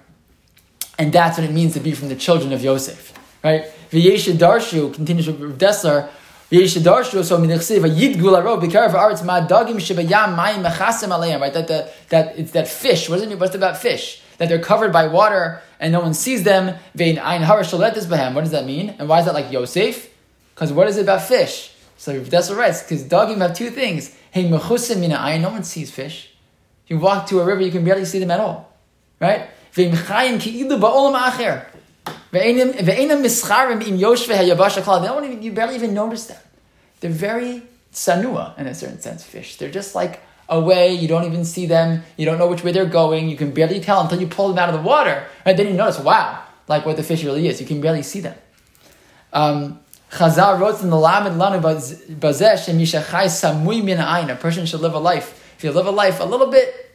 And that's what it means to be from the children of Yosef. Right? V'yesha Darshu continues with Dessler. V'yesha Darshu so minachsiv yidgul aro b'karav aretz ma dagim shebayam mayim mechasem aleim. Right? That the, that it's that fish. What is it? What's it about fish? That they're covered by water and no one sees them. Vein ein harashaletis behem. What does that mean? And why is that like Yosef? Because what is it about fish? So that's writes, because dogim have two things. Hey, mechusim mina ayin, no one sees fish. You walk to a river, you can barely see them at all. Right? Ve'im chayim ki'ilu ba'olam acher. Mischarim im yoshve. They don't even, you barely even notice them. They're very sanua, in a certain sense, fish. They're just like away, you don't even see them, you don't know which way they're going, you can barely tell until you pull them out of the water. Right? Then you notice, wow, like what the fish really is. You can barely see them. Um, Chazal wrote in the Lamed Lanu Bazesh and Mishachai Samui Min A person should live a life. If you live a life a little bit,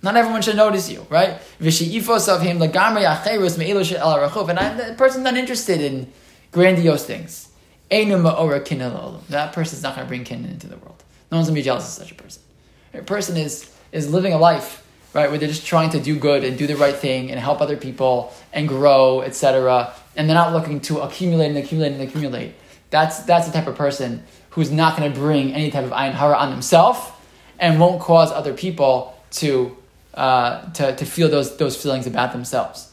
not everyone should notice you, right? Vishi'ifos of him lagamri acherus me'ilu el. And I, the person's not interested in grandiose things. That person's not going to bring kin into the world. No one's going to be jealous of such a person. A person is, is living a life, right, where they're just trying to do good and do the right thing and help other people and grow, etc. And they're not looking to accumulate and accumulate and accumulate. That's, that's the type of person who's not going to bring any type of ayin hara on himself and won't cause other people to, uh, to, to feel those, those feelings about themselves.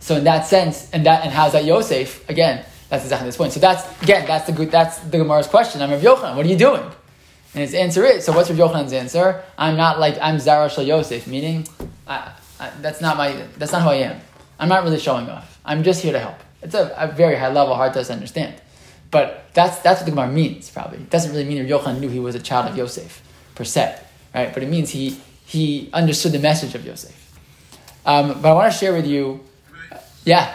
So in that sense, and that and how's that Yosef? Again, that's exactly this point. So that's again, that's the good that's the Gemara's question. I'm Rav Yochanan. What are you doing? And his answer is so. What's Rav Yochanan's answer? I'm not like I'm Zara Shal Yosef, meaning I, I, that's not my that's not who I am. I'm not really showing off. I'm just here to help. It's a, a very high level, hard to understand. But that's, that's what the Gemara means, probably. It doesn't really mean that Yochanan knew he was a child of Yosef, per se, right? But it means he, he understood the message of Yosef. Um, but I want to share with you, uh, yeah.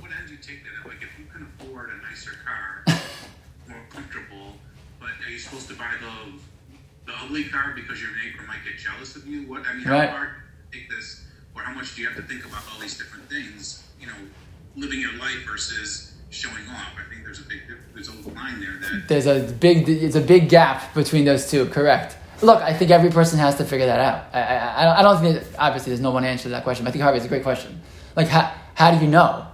What end do you take that? Like, if you can afford a nicer car, [laughs] more comfortable, but are you supposed to buy the, the ugly car because your neighbor might get jealous of you? What I mean, how Right. hard to take this, or how much do you have to think about all these different things? You know, living your life versus showing off. I think there's a big there's a line there that There's a big, it's a big gap between those two, correct. Look, I think every person has to figure that out. I, I, I don't- think, that, obviously, there's no one answer to that question, but I think Harvey is a great question. Like, how, how do you know?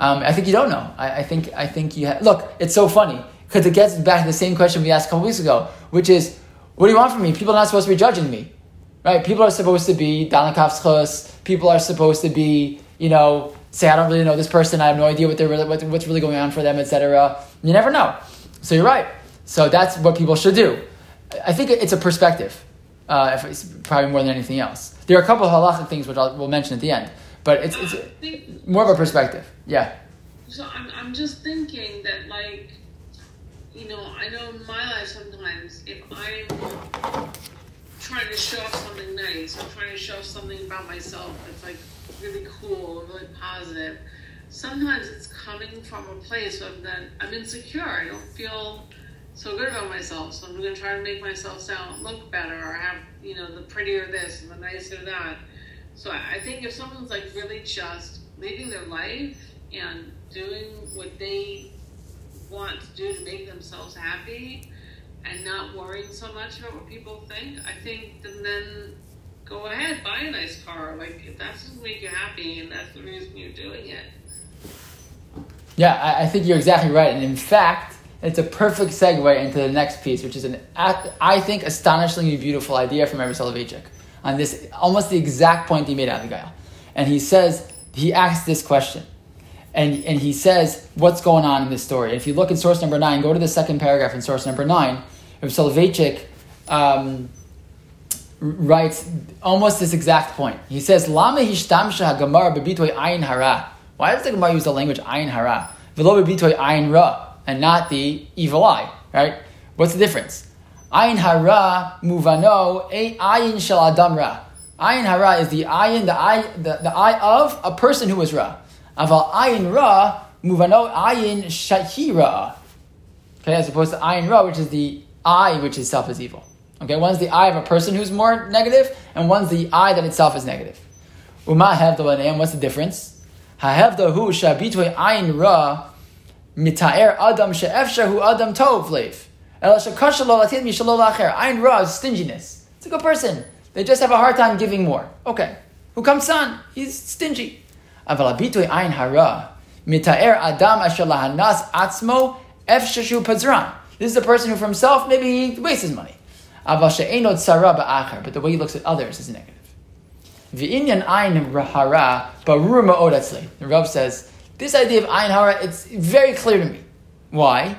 Um, I think you don't know. I, I think, I think you ha- look, it's so funny, because it gets back to the same question we asked a couple weeks ago, which is, what do you want from me? People are not supposed to be judging me, right? People are supposed to be Danikav's People are supposed to be, you know, say, I don't really know this person. I have no idea what they're really, what, what's really going on for them, etc. You never know. So you're right. So that's what people should do. I think it's a perspective, uh, if it's probably more than anything else. There are a couple of halachic things which I'll, we'll mention at the end, but it's, it's think more of a perspective. Yeah. So I'm, I'm just thinking that, like, you know, I know in my life sometimes if I'm trying to show off something nice or trying to show off something about myself it's like really cool really positive, sometimes it's coming from a place of that I'm insecure. I don't feel so good about myself, so I'm going to try to make myself sound look better or have you know the prettier this and the nicer that. So I think if someone's like really just living their life and doing what they want to do to make themselves happy and not worrying so much about what people think, I think then go ahead, buy a nice car. Like if that's what make you happy and that's the reason you're doing it. Yeah, I, I think you're exactly right. And in fact, it's a perfect segue into the next piece, which is an, I think, astonishingly beautiful idea from Rabbi Soloveitchik on this, almost the exact point he made out of the guy. And he says, he asks this question. And, and he says, what's going on in this story? If you look in source number nine, go to the second paragraph in source number nine. Rabbi Soloveitchik um, writes almost this exact point. He says, Lama hishtamsha hagamara bebitoy ayin hara. Why does the Gemara use the language ayin hara? Velo bebitoy ayin ra. and not the evil eye, right? What's the difference? Ayin hara muvano a ayin shel adam ra. Ayin hara is the ayin, the eye, the, the eye of a person who is ra. Aval ayin ra muvano ayin shahira. Okay, as opposed to ayin ra, which is the eye which itself is evil. Okay, one's the eye of a person who's more negative, and one's the eye that itself is negative. Uma hevda what's the difference? Hahevda hu shabitwe ayin ra mitaer adam she'efshahu adam tov leiv. El shekasha lo latin mishalol acher. Ayin ra is stinginess. It's a good person. They just have a hard time giving more. Okay. Who comes son? He's stingy. Aval abitwe ayin hara mitaer adam asher lahanas atzmo efshashu pazran. This is a person who for himself maybe he wastes his money. But the way he looks at others is negative. V'inyan. The Rav says, this idea of ayin hara, it's very clear to me. Why?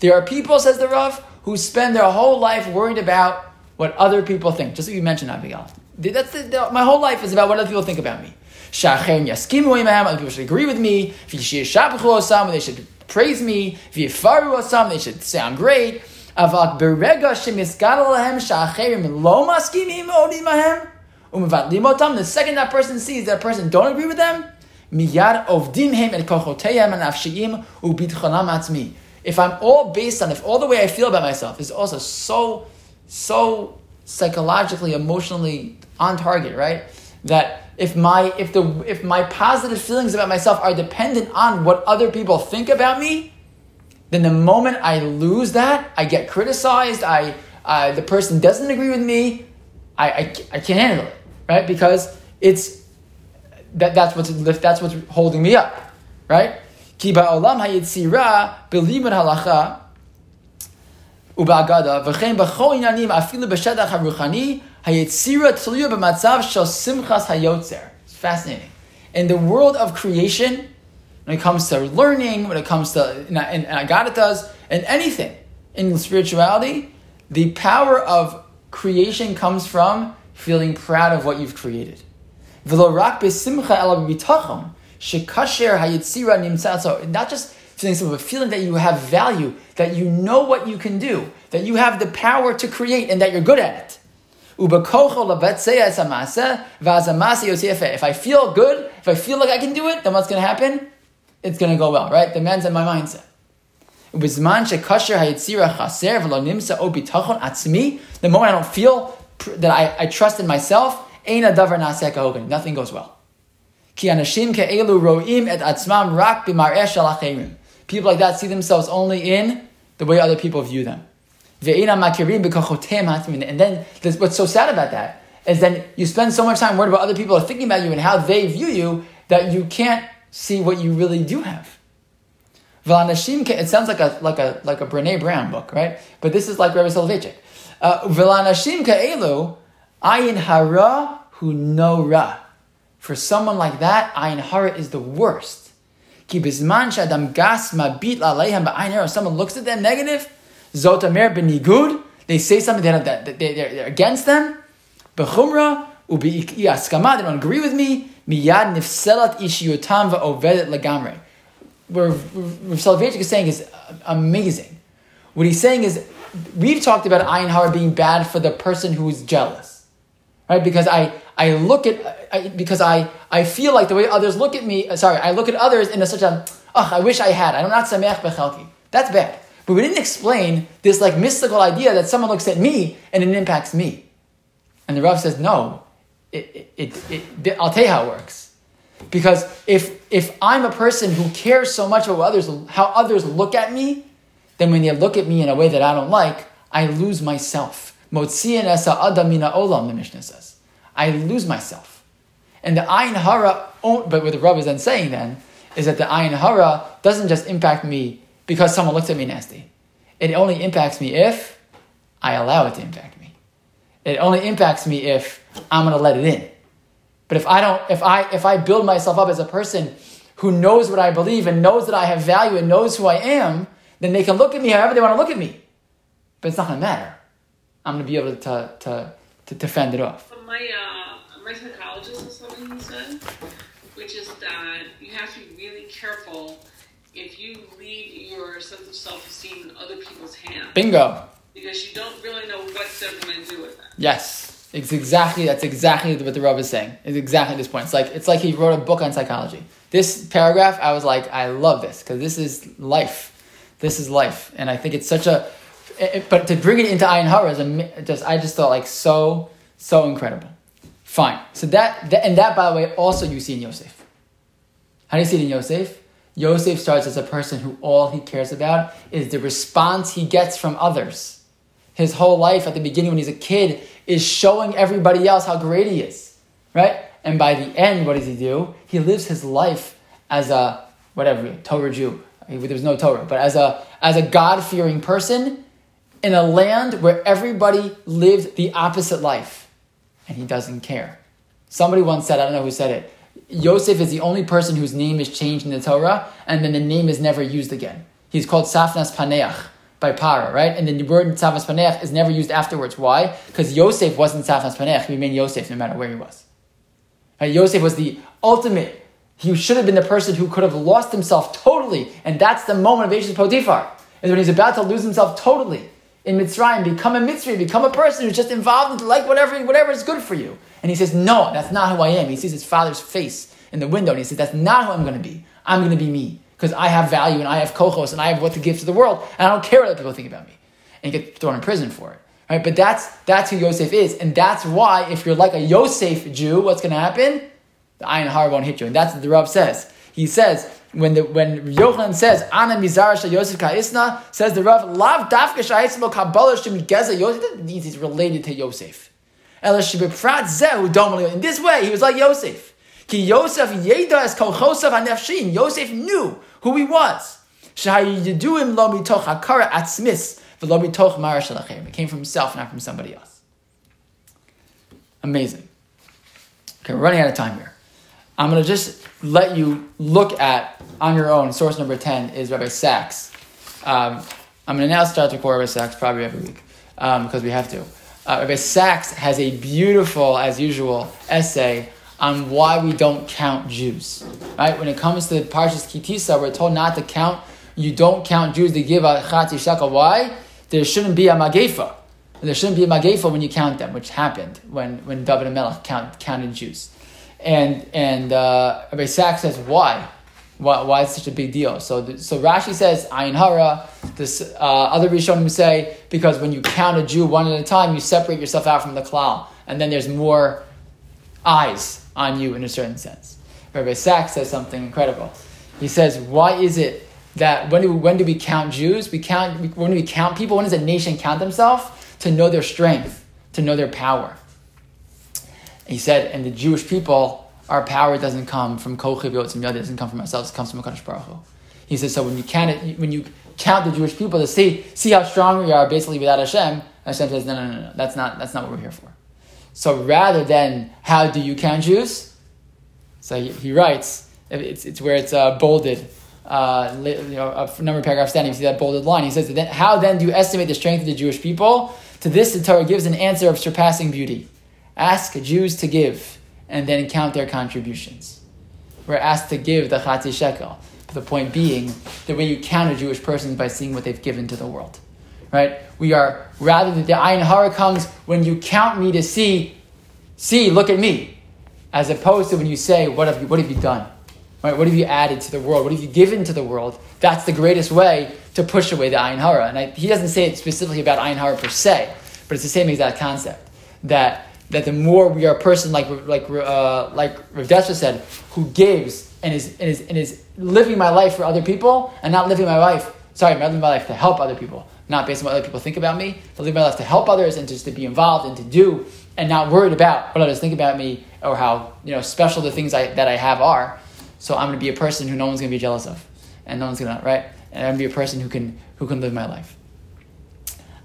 There are people, says the Rav, who spend their whole life worried about what other people think. Just like you mentioned, Abigail. That's the, the, my whole life is about what other people think about me. Other people should agree with me. They should praise me. They should sound great. Avak berega shemisgadol lahem shacherim lo maskimim odim lahem umevatlim otam. The second that person sees that person don't agree with them, miyad ovdim him el kochoteyem and afshiim ubitchanam atzmi. If I'm all based on, if all the way I feel about myself is also so, so psychologically, emotionally on target, right? That if my if the if my positive feelings about myself are dependent on what other people think about me, then the moment I lose that, I get criticized, I, uh, the person doesn't agree with me, I, I, I can't handle it, right? Because it's, that, that's, what's, that's what's holding me up, right? Ki afilu hayitzira tluya b'matzav shel simchas hayotzer. It's fascinating. In the world of creation, when it comes to learning, when it comes to in, in, in agaritas, and anything in spirituality, the power of creation comes from feeling proud of what you've created. Not just feeling of a feeling that you have value, that you know what you can do, that you have the power to create, and that you're good at it. If I feel good, if I feel like I can do it, then what's going to happen? it's going to go well, right? Demands on my mindset. The moment I don't feel that I, I trust in myself, nothing goes well. People like that see themselves only in the way other people view them. And then what's so sad about that is then you spend so much time worried about other people are thinking about you and how they view you that you can't see what you really do have. It sounds like a like a like a Brene Brown book, right? But this is like Rabbi Soloveitchik. Uh, V'lanashim ka'elu ayin hara hu no ra. For someone like that, ayin hara is the worst. Ki bizman shadam gas mabit la'leihem ba'ayin hara. Someone looks at them negative, zotamer benigud. They say something that, that they, they're, they're against them. Bechumra ubi askama. They don't agree with me. Miyad nifselat ishiyutam va'ovedet lagamre. Where Rav Soloveitchik is saying is amazing. What he's saying is, we've talked about ayin hara being bad for the person who is jealous, right? Because I, I look at, I, because I, I feel like the way others look at me, uh, sorry, I look at others in a such a, oh, I wish I had. I'm not sameach bechelki. That's bad. But we didn't explain this like mystical idea that someone looks at me and it impacts me. And the Rav says, no, it, it, it, I'll tell you how it works. Because if, if I'm a person who cares so much about others, how others look at me, then when they look at me in a way that I don't like, I lose myself. Motzian esa adamina olam, the Mishnah says. I lose myself. And the ayin hara, but what the Rav is then saying then, is that the ayin hara doesn't just impact me because someone looks at me nasty. It only impacts me if I allow it to impact me. It only impacts me if I'm going to let it in. But if I don't, if I if I build myself up as a person who knows what I believe and knows that I have value and knows who I am, then they can look at me however they want to look at me. But it's not going to matter. I'm going to be able to to to, to fend it off. My uh, my psychologist or something he said which is that you have to be really careful if you leave your sense of self-esteem in other people's hands Bingo. because you don't really know what they're going to do with that. Yes, it's exactly that's exactly what the Rav is saying. It's exactly this point. It's like it's like he wrote a book on psychology. This paragraph, I was like, I love this because this is life. This is life, and I think it's such a. It, but to bring it into Ayin Hara is a, just I just thought like so so incredible. Fine. So that, that and that by the way also you see in Yosef. How do you see it in Yosef? Yosef starts as a person who all he cares about is the response he gets from others. His whole life at the beginning when he's a kid is showing everybody else how great he is, right? And by the end, what does he do? He lives his life as a whatever Torah Jew. There's no Torah, but as a as a God fearing person in a land where everybody lived the opposite life, and he doesn't care. Somebody once said, I don't know who said it. Yosef is the only person whose name is changed in the Torah, and then the name is never used again. He's called Safnas Paneach by Para, right? And then the word Safnas Paneach is never used afterwards. Why? Because Yosef wasn't Safnas Paneach. He remained Yosef no matter where he was. Right? Yosef was the ultimate. He should have been the person who could have lost himself totally. And that's the moment of Eshes Potiphar, is when he's about to lose himself totally in Mitzrayim, become a Mitzri, become a person who's just involved in like whatever, whatever is good for you. And he says, no, that's not who I am. He sees his father's face in the window and he says, that's not who I'm going to be. I'm going to be me because I have value and I have kochos and I have what to give to the world and I don't care what people think about me. And you get thrown in prison for it. Right? But that's, that's who Yosef is. And that's why if you're like a Yosef Jew, what's going to happen? The Ayin Har won't hit you. And that's what the Rav says. He says, when the when Yochanan says Ana Mizar Yosef Ka'isna, says the Rav Lav Dafka Sha'ismo Kabbalah Shem Geza Yosef that means he's related to Yosef. In this way, he was like Yosef. Ki Yosef Yeda es Kolchosav Hanefshin. Yosef knew who he was. Shahayiduim lo mitoch hakara atzmis v'lo mitoch mara shalachem. It came from himself, not from somebody else. Amazing. Okay, we're running out of time here. I'm going to just let you look at on your own. Source number 10 is Rabbi Sacks. Um, I'm going to now start to quote Rabbi Sacks probably every week because um, we have to. Uh, Rabbi Sacks has a beautiful, as usual, essay on why we don't count Jews. Right? When it comes to the Parshas Ki Tisa, we're told not to count. You don't count Jews to give a Chatzi Shekel. Why? There shouldn't be a magefa. There shouldn't be a magefa when you count them, which happened when, when David and Melech count, counted Jews. And and uh, Rabbi Sacks says why, why why is such a big deal? So so Rashi says Ayin Hara. This uh, other Rishonim say because when you count a Jew one at a time, you separate yourself out from the klal, and then there's more eyes on you in a certain sense. Rabbi Sacks says something incredible. He says, why is it that when do, when do we count Jews? We count when do we count people? When does a nation count themselves? To know their strength, to know their power. He said, and the Jewish people, our power doesn't come from Kochiv Yotzim Yad, it doesn't come from ourselves, it comes from HaKadosh Baruch Hu. He says, so when you count it, when you count the Jewish people to see, see how strong we are basically without Hashem, Hashem says, no, no, no, no, that's not, that's not what we're here for. So rather than how do you count Jews? So he, he writes, it's, it's where it's uh, bolded, uh, you know, a number of paragraphs down, you see that bolded line. He says, how then do you estimate the strength of the Jewish people? To this, the Torah gives an answer of surpassing beauty. Ask Jews to give and then count their contributions. We're asked to give the Chatzi Shekel. The point being, the way you count a Jewish person is by seeing what they've given to the world. Right? We are, rather than the Ayin Hara comes when you count me to see, see, look at me. As opposed to when you say, what have you, what have you done? Right? What have you added to the world? What have you given to the world? That's the greatest way to push away the Ayin Hara. And I, he doesn't say it specifically about Ayin Hara per se, but it's the same exact concept. That that the more we are a person like like uh, like Rav Dessler said, who gives and is, and is and is living my life for other people and not living my life. Sorry, I'm living my life to help other people, not based on what other people think about me. To live my life to help others and just to be involved and to do, and not worried about what others think about me or how you know special the things I, that I have are. So I'm going to be a person who no one's going to be jealous of, and no one's going to right. And I'm going to be a person who can who can live my life.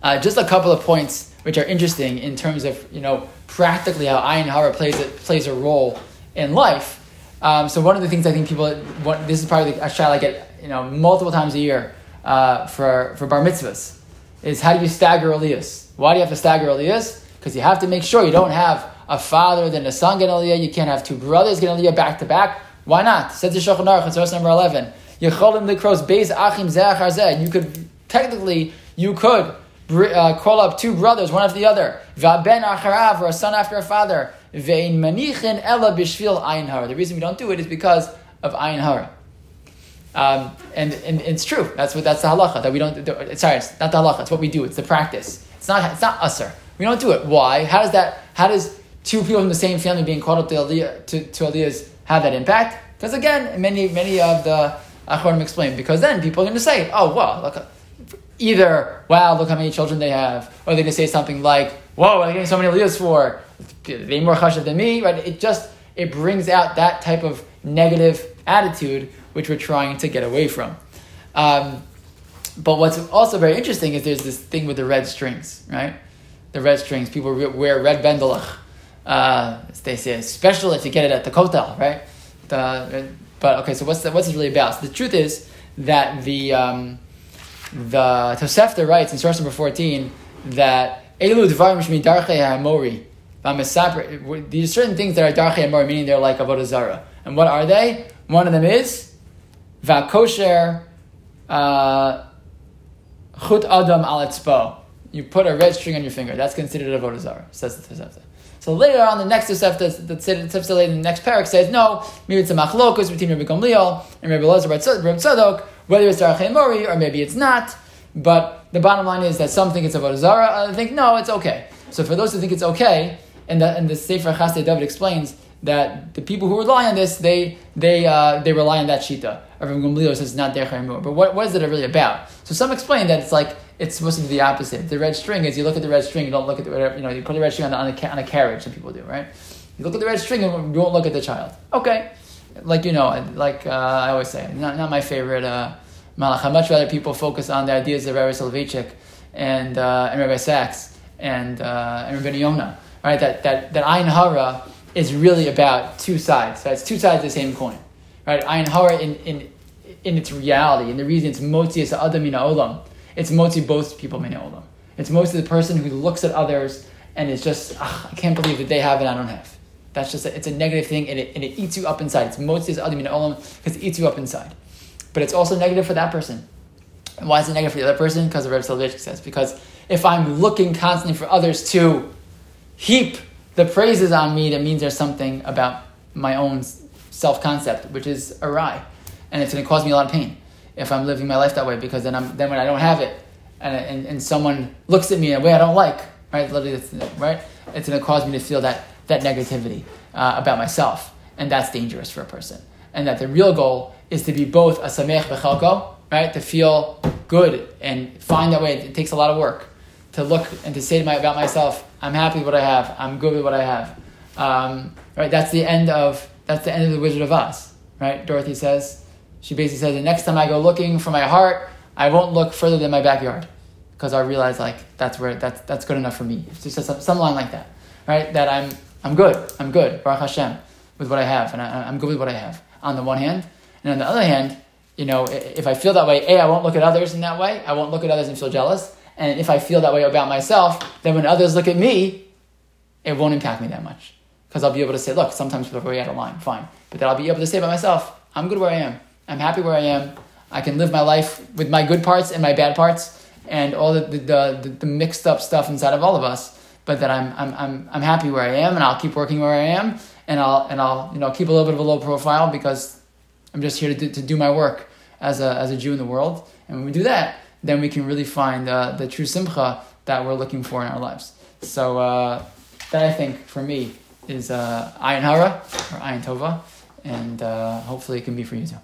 Uh, just a couple of points which are interesting in terms of you know practically how Ayin Hara plays a, plays a role in life. Um, so one of the things I think people what, this is probably a shot I get you know multiple times a year uh, for for bar mitzvahs is how do you stagger aliyahs? Why do you have to stagger aliyahs? Because you have to make sure you don't have a father then a son get Aliyah. You can't have two brothers get Aliyah back to back. Why not? Says the Shulchan Aruch, it's verse number 11. Yecholim likros beis achim. You could, technically, you could uh, call up two brothers, one after the other. Va'ben acharav, or a son after a father. Ve'in manichin ela bishvil ayin hara. The reason we don't do it is because of ayin hara. Um, and, and it's true. That's what that's the halacha that we don't. Sorry, it's not the halacha. It's what we do. It's the practice. It's not. It's not usher. We don't do it. Why? How does that? How does two people from the same family being called up to aliyah to, to aliyahs have that impact? Because again, many many of the achronim explain because then people are going to say, oh well, look, either wow, look how many children they have, or they're going to say something like, whoa, I'm getting so many aliyahs for they more chashav than me. Right? It just it brings out that type of negative attitude which we're trying to get away from. Um, but what's also very interesting is there's this thing with the red strings, right? The red strings. People wear red bendelach. Uh, they say it's special if you get it at the kotel, right? The, but okay, so what's the, what's it really about? So the truth is that the um, the Tosefta writes in source number fourteen that elu dvarim shmi darchei hamori. These are certain things that are darchei hamori, meaning they're like avodah zara. And what are they? One of them is Vakosher uh, chut adam al You put a red string on your finger. That's considered a vodazara, says the Tosefta. So later on, the next Tosefta, the Tosefta later in the next parak says, no, maybe it's a machlokus between Rabbi Gamliel and Rabbi Elazar Rabbi Tzadok, whether it's Darachei Mori or maybe it's not. But the bottom line is that some think it's a vodazara, I think, no, it's okay. So for those who think it's okay, and the, and the Sefer Chasdei David explains that the people who rely on this, they they uh, they rely on that shita. Rabbi Gamliel says it's not derech But what, what is it really about? So some explain that it's like it's supposed to be the opposite. The red string is you look at the red string, you don't look at the whatever, you know you put the red string on, on, a, on a carriage. Some people do, right? You look at the red string and you won't look at the child. Okay, like you know, like uh, I always say, not not my favorite uh, malach. I much rather people focus on the ideas of Rabbi Soloveitchik and uh, and Rabbi Sacks and uh, and Rabbi Yonah, right? That that that ayin hara is really about two sides. So it's two sides of the same coin, right? Ayin hara in, in, in its reality, and the reason it's motzi is adam mina olam. It's motzi both people mina olam. It's mostly the person who looks at others and is just, I can't believe that they have it, I don't have. That's just, a, it's a negative thing, and it, and it eats you up inside. It's motzi is adam mina olam because it eats you up inside. But it's also negative for that person. And why is it negative for the other person? Because of Rebbe Soloveitchik says. Because if I'm looking constantly for others to heap the praises on me, that means there's something about my own self concept, which is awry. And it's going to cause me a lot of pain if I'm living my life that way, because then, I'm, then when I don't have it, and, and, and someone looks at me in a way I don't like, right? Literally, right? It's going to cause me to feel that, that negativity uh, about myself. And that's dangerous for a person. And that the real goal is to be both a samech bechalko, right? To feel good and find that way. It takes a lot of work to look and to say to my, about myself, I'm happy with what I have. I'm good with what I have. Um, right? That's the end of that's the end of the Wizard of Oz. Right? Dorothy says she basically says the next time I go looking for my heart, I won't look further than my backyard because I realize like that's where that's that's good enough for me. It's just some, some line like that, right? That I'm I'm good. I'm good. Baruch Hashem with what I have, and I, I'm good with what I have. On the one hand, and on the other hand, you know, if I feel that way, a I won't look at others in that way. I won't look at others and feel jealous. And if I feel that way about myself, then when others look at me, it won't impact me that much. Because I'll be able to say, look, sometimes people are way out of line, fine. But then I'll be able to say by myself, I'm good where I am. I'm happy where I am. I can live my life with my good parts and my bad parts and all the, the, the, the mixed up stuff inside of all of us. But that I'm, I'm, I'm, I'm happy where I am and I'll keep working where I am and I'll, and I'll you know, keep a little bit of a low profile because I'm just here to do, to do my work as a, as a Jew in the world. And when we do that, then we can really find uh, the true simcha that we're looking for in our lives. So uh, that I think for me is uh, ayin hara or ayin tova, and uh, hopefully it can be for you too.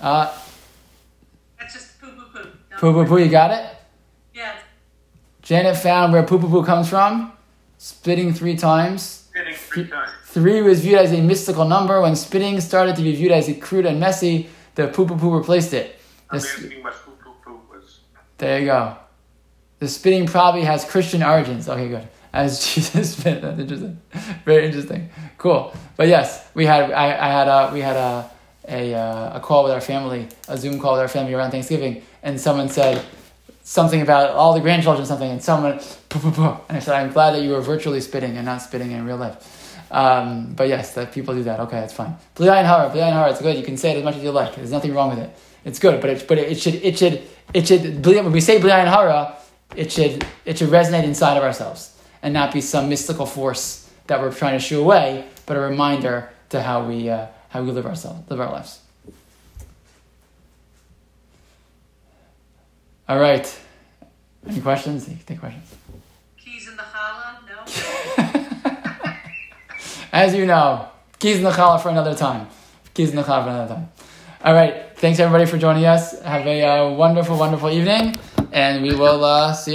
Uh, That's just poo poo poo. Poo poo poo, you got it? Janet found where poo poo poo comes from. Spitting three times. Spitting three times. Three was viewed as a mystical number. When spitting started to be viewed as crude and messy, the poo poo poo replaced it. Was. There you go. The spitting probably has Christian origins. Okay, good. As [laughs] Jesus spit. That's interesting. Very interesting. Cool. But yes, we had I, I had a we had a a, uh, a call with our family, a Zoom call with our family around Thanksgiving, and someone said something about all the grandchildren, something, and someone, poo, poo, poo. and I said, I'm glad that you were virtually spitting and not spitting in real life. Um, but yes, that people do that. Okay, that's fine. Bli ayin hara, bli ayin hara. It's good. You can say it as much as you like. There's nothing wrong with it. It's good, but it, but it, should it should it should when we say bli ayin hara, it should it should resonate inside of ourselves and not be some mystical force that we're trying to shoo away, but a reminder to how we uh, how we live ourselves, live our lives. All right. Any questions? Take questions. Keys in the challah? No. [laughs] As you know, keys in the challah for another time. Keys in the challah for another time. All right. Thanks everybody for joining us. Have a uh, wonderful, wonderful evening, and we will uh, see you.